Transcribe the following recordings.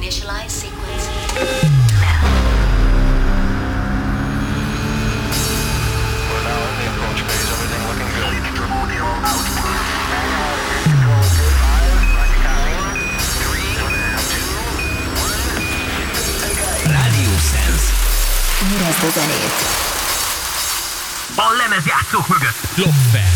Initialize sequence. Now. We're now in the approach phase. Everything looking good. Radio Sense. Érezd a zenét! A lemezjátszók mögött. Klopfer.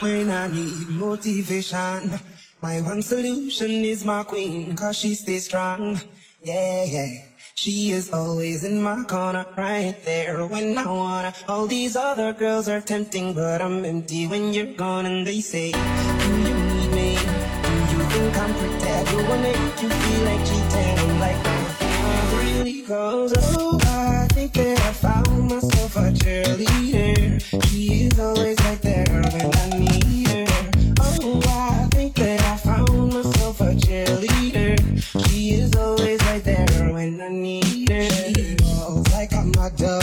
When I need motivation, my one solution is my queen, cause she stays strong. Yeah, yeah. She is always in my corner, right there when I wanna. All these other girls are tempting, but I'm empty when you're gone. And they say, Do you need me? Do you think I'm pretend? Do I make you feel like cheating? I'm like, oh, really? Cause, oh, I think that I found myself a cheerleader. She is always right there when I need She is always right there when I need her. She walks like a model.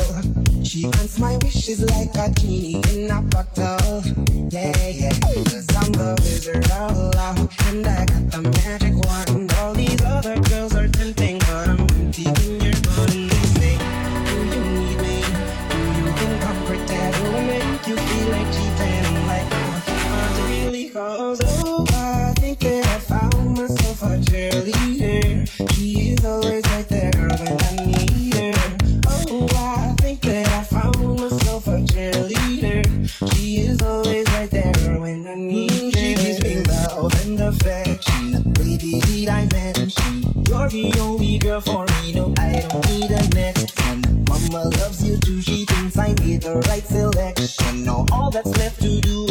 She grants my wishes like a genie in a bottle. Yeah, yeah. Cause I'm the wizard of love. And I got the magic wand. All these other girls are tempting, but I'm empty when you're. And they say, Do you need me? Do you think I'm make you feel like cheating? Really. Oh, a cheerleader. She is always right there when I need her. Oh, I think that I found myself a cheerleader. She is always right there when I need her. She gives me love and affection. Baby, did I mention she? you're the only girl for me? No, I don't need a next one. Mama loves you too. She thinks I made the right selection. Now all that's left to do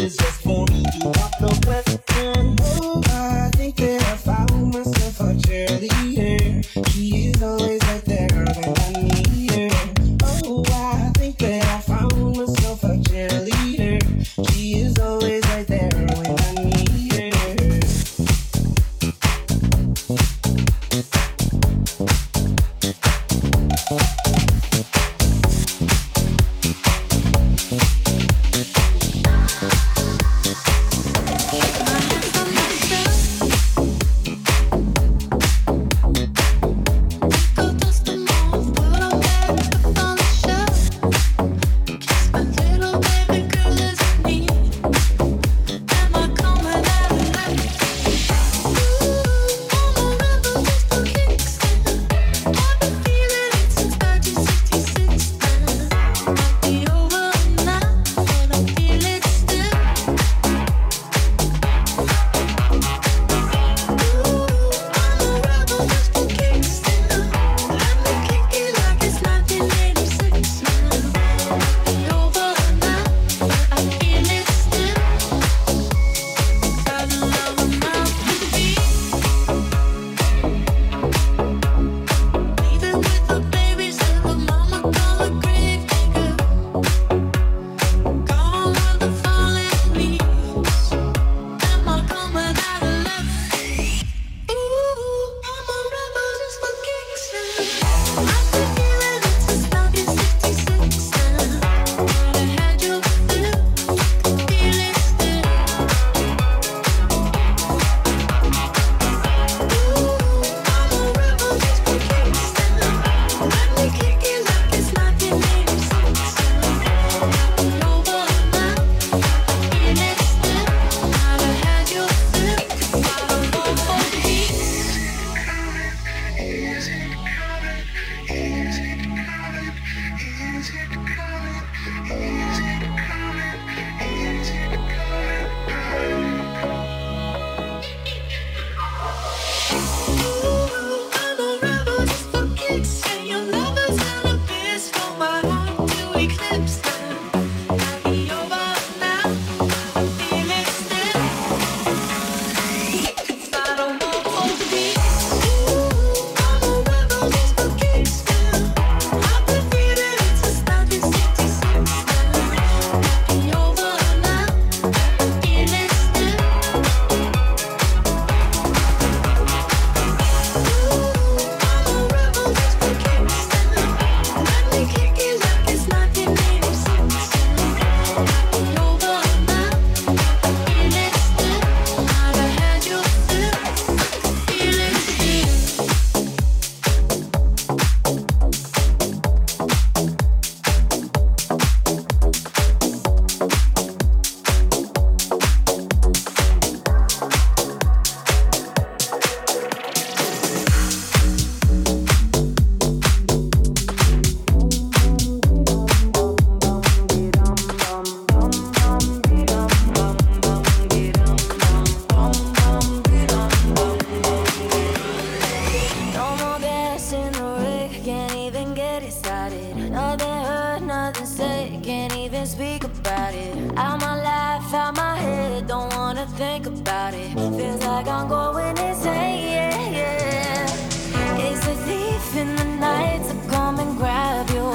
about it. Nothing heard, nothing said, can't even speak about it. Out my life, out my head, don't wanna think about it. Feels like I'm going insane, yeah, yeah. It's a thief in the night to come and grab you.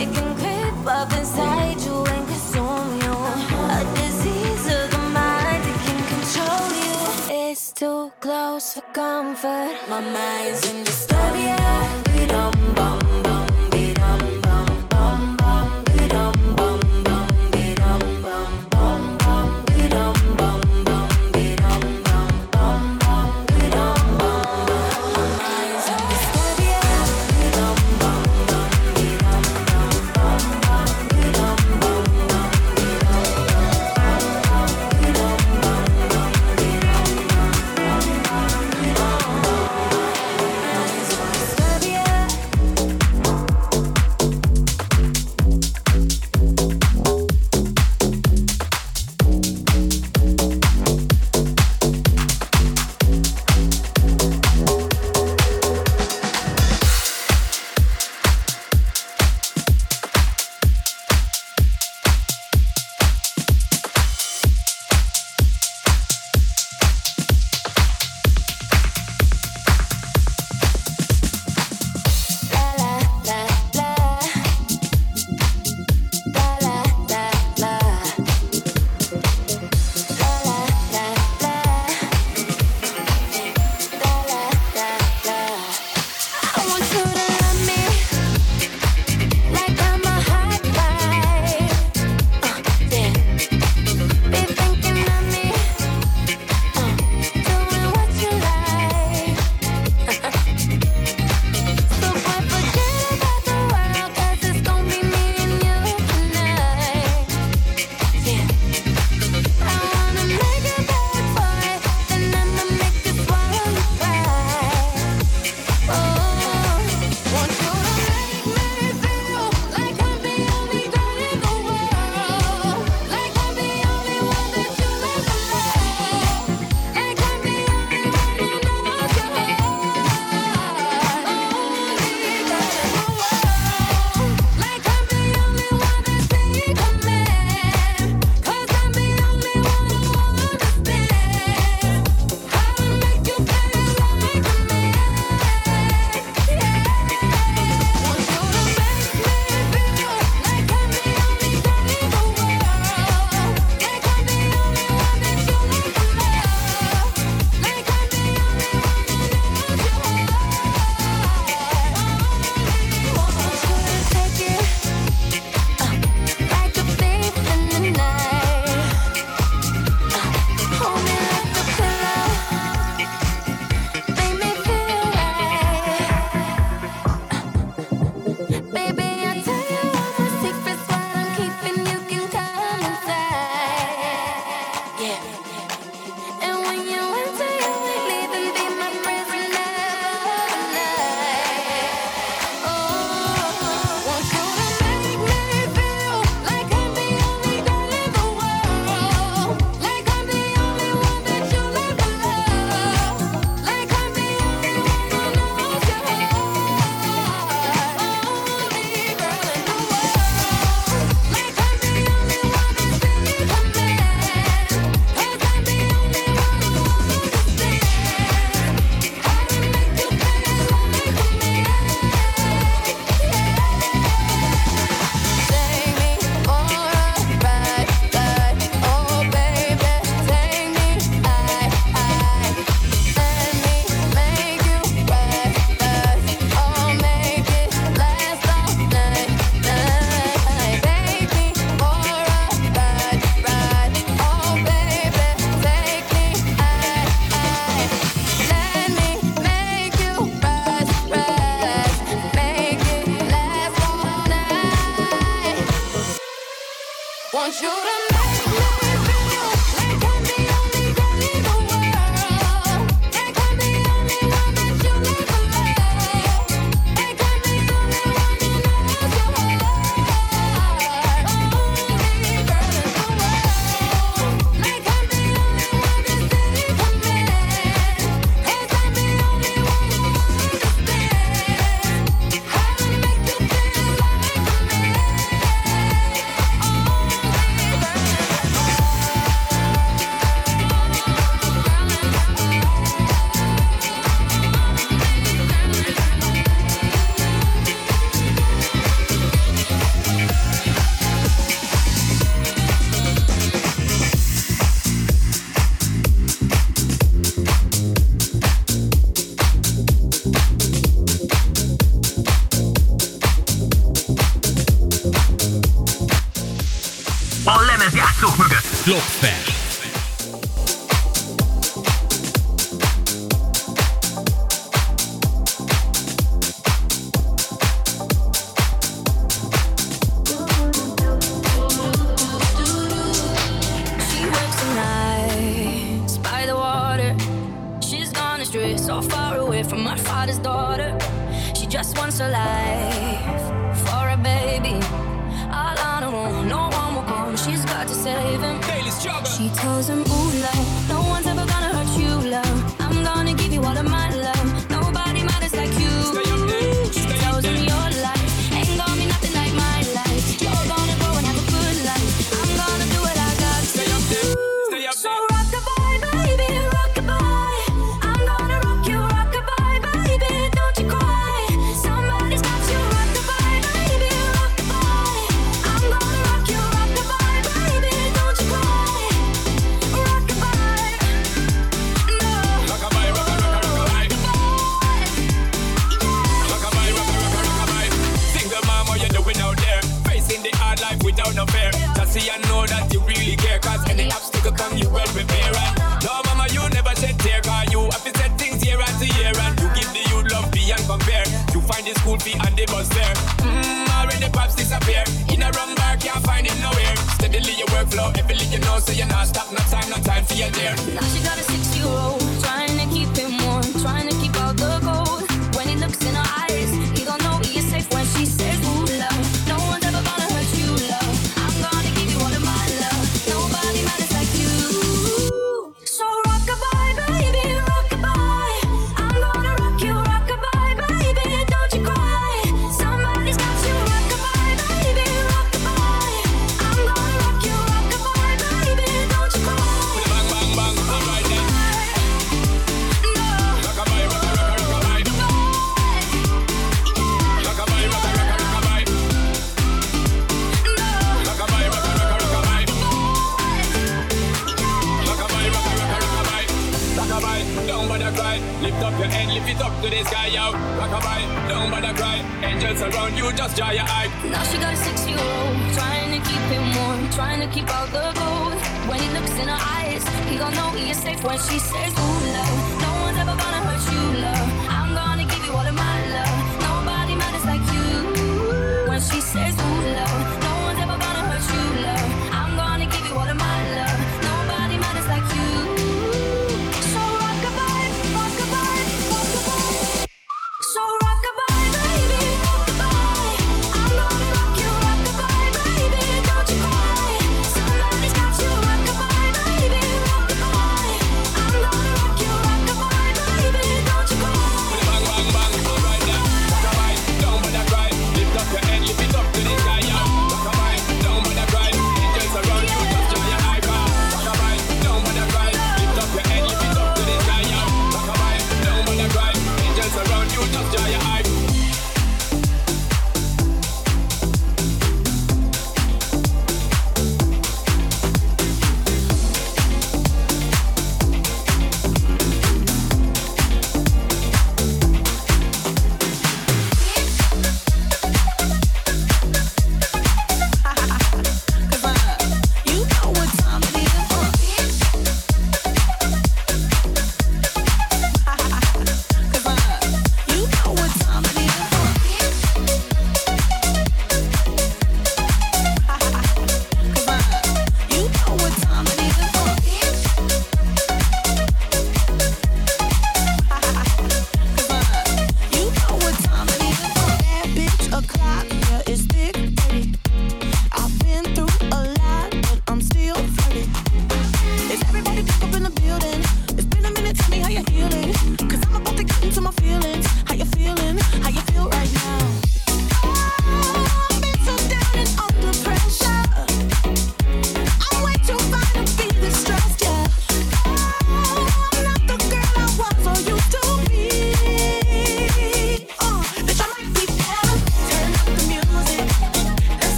It can creep up inside you and consume you. A disease of the mind that can control you. It's too close for comfort. My mind's in disturbia. We don't bomb.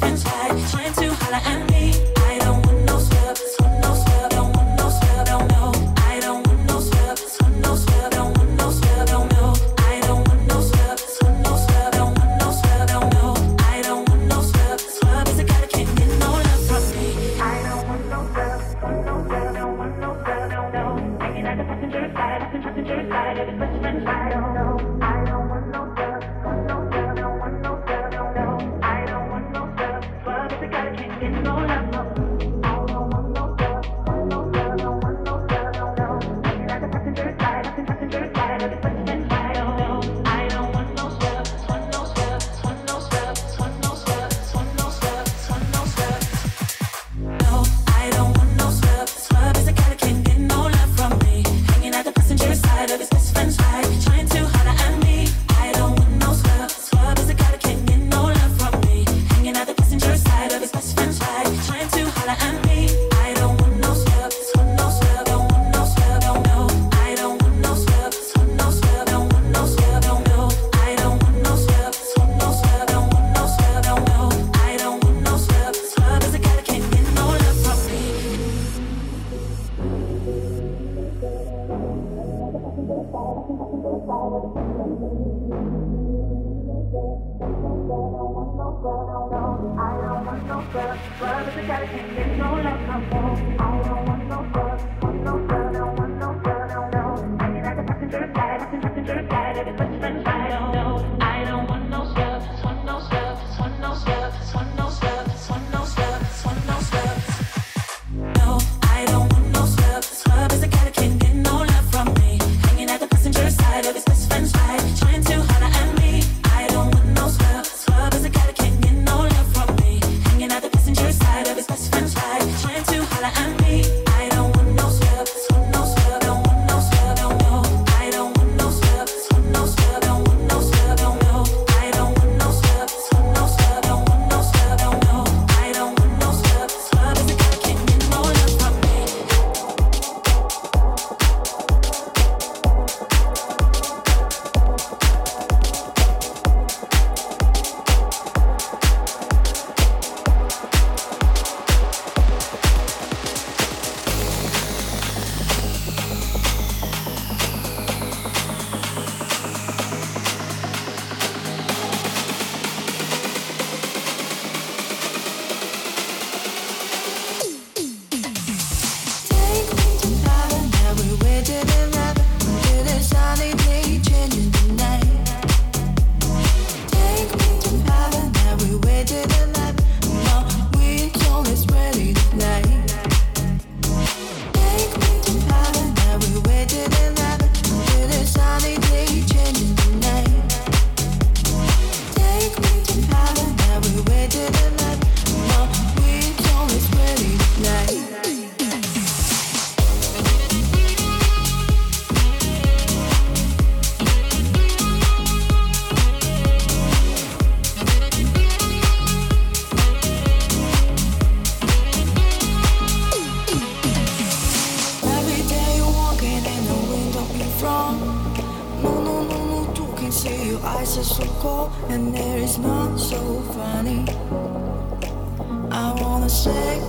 distance. shake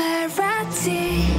paparazzi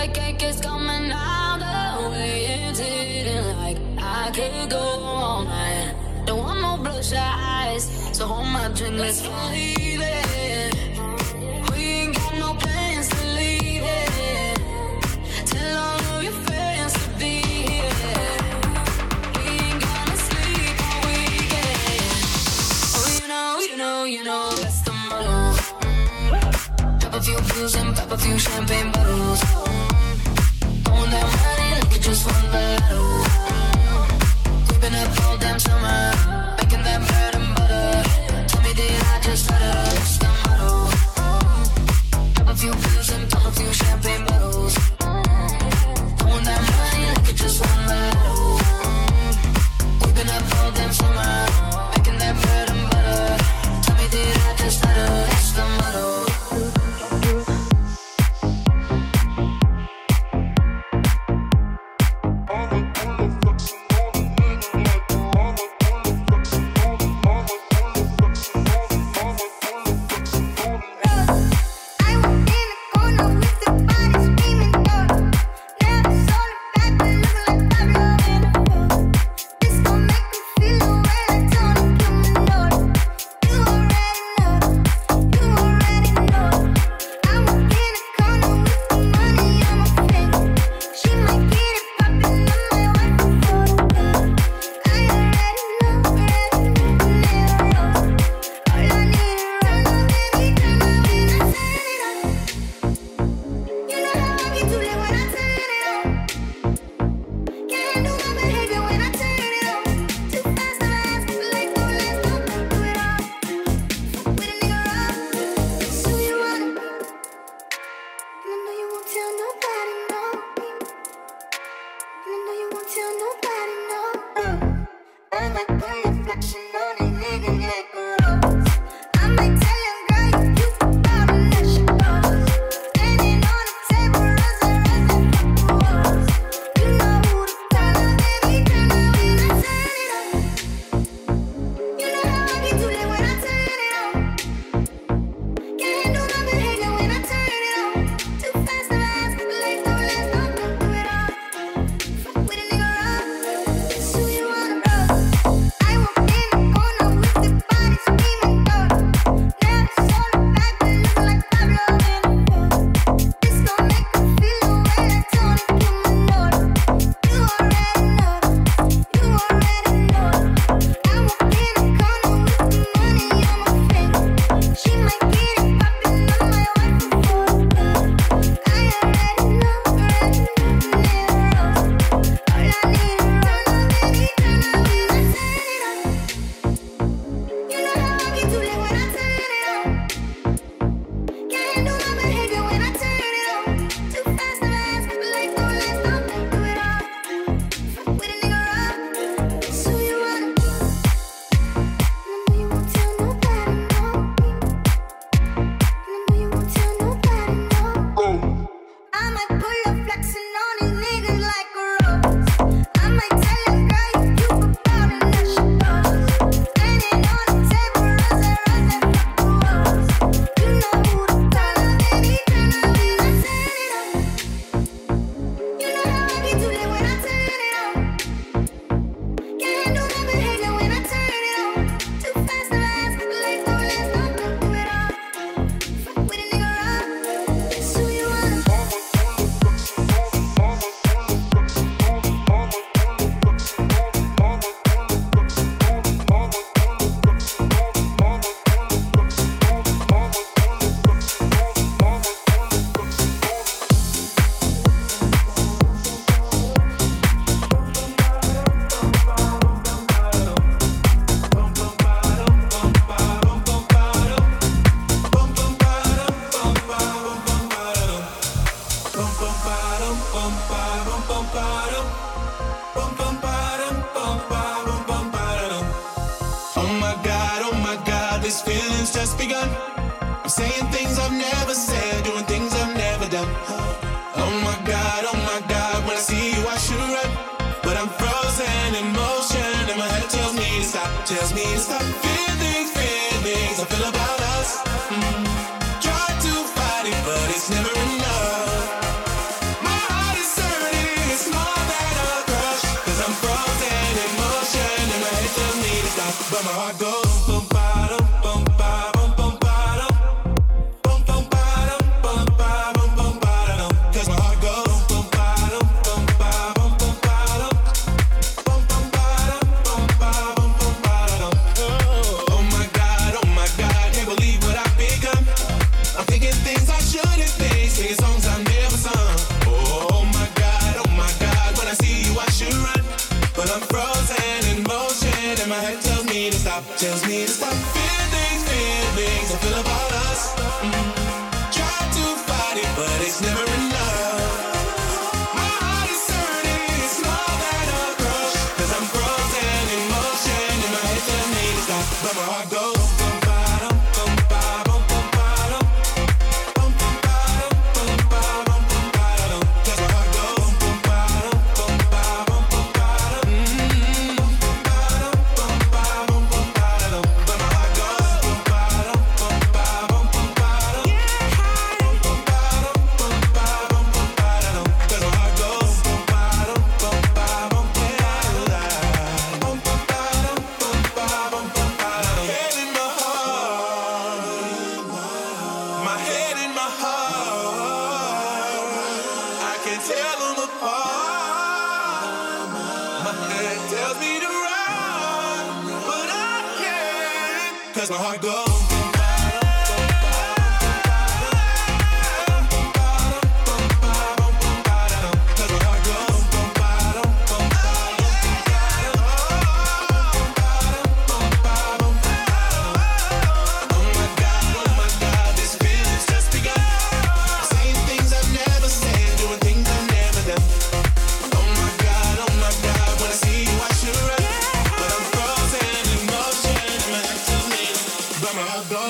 birthday cake is coming out. The way it's hitting like I could go all night. Don't want no bloodshot eyes, so hold my drink, let's leave it. We ain't got no plans to leave it. Tell all of your friends to be here. We ain't gonna sleep all weekend. Oh, you know, you know, you know that's the motto. Mm. Drop a few pills and pop a few champagne bottles. Just up all damn summer, that and butter. Tell me, did I just stutter? That's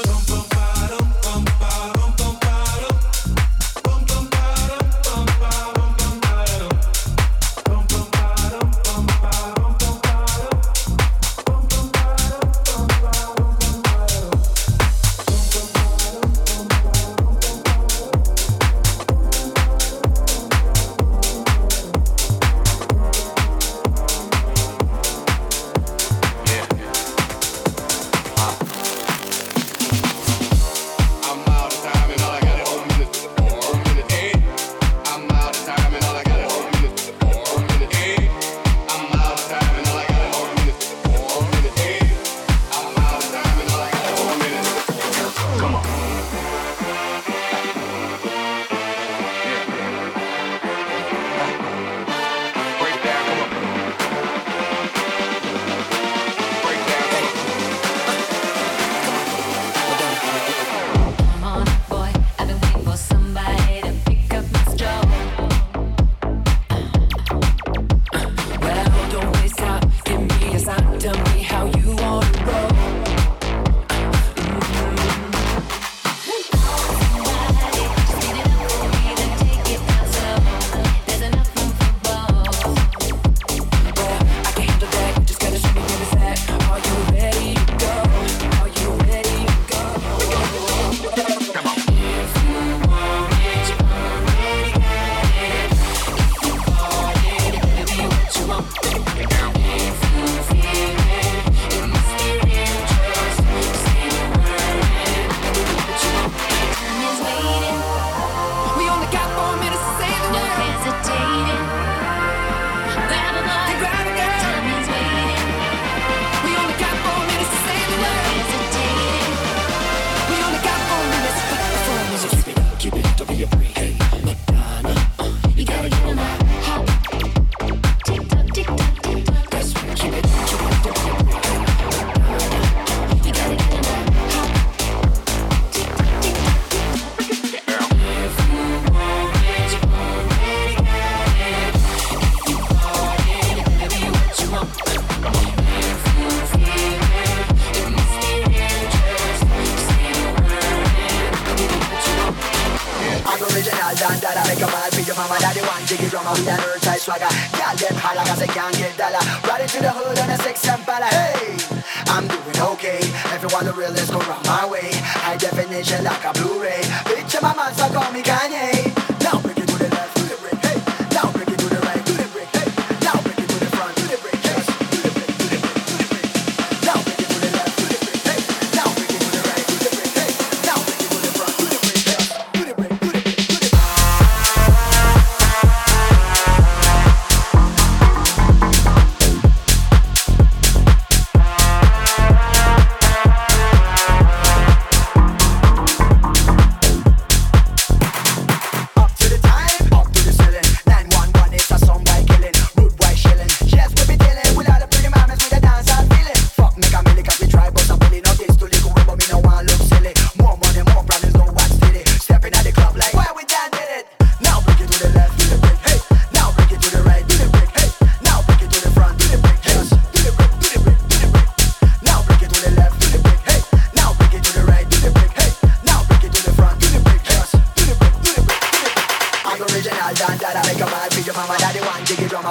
Everyone the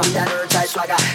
realest come round my way.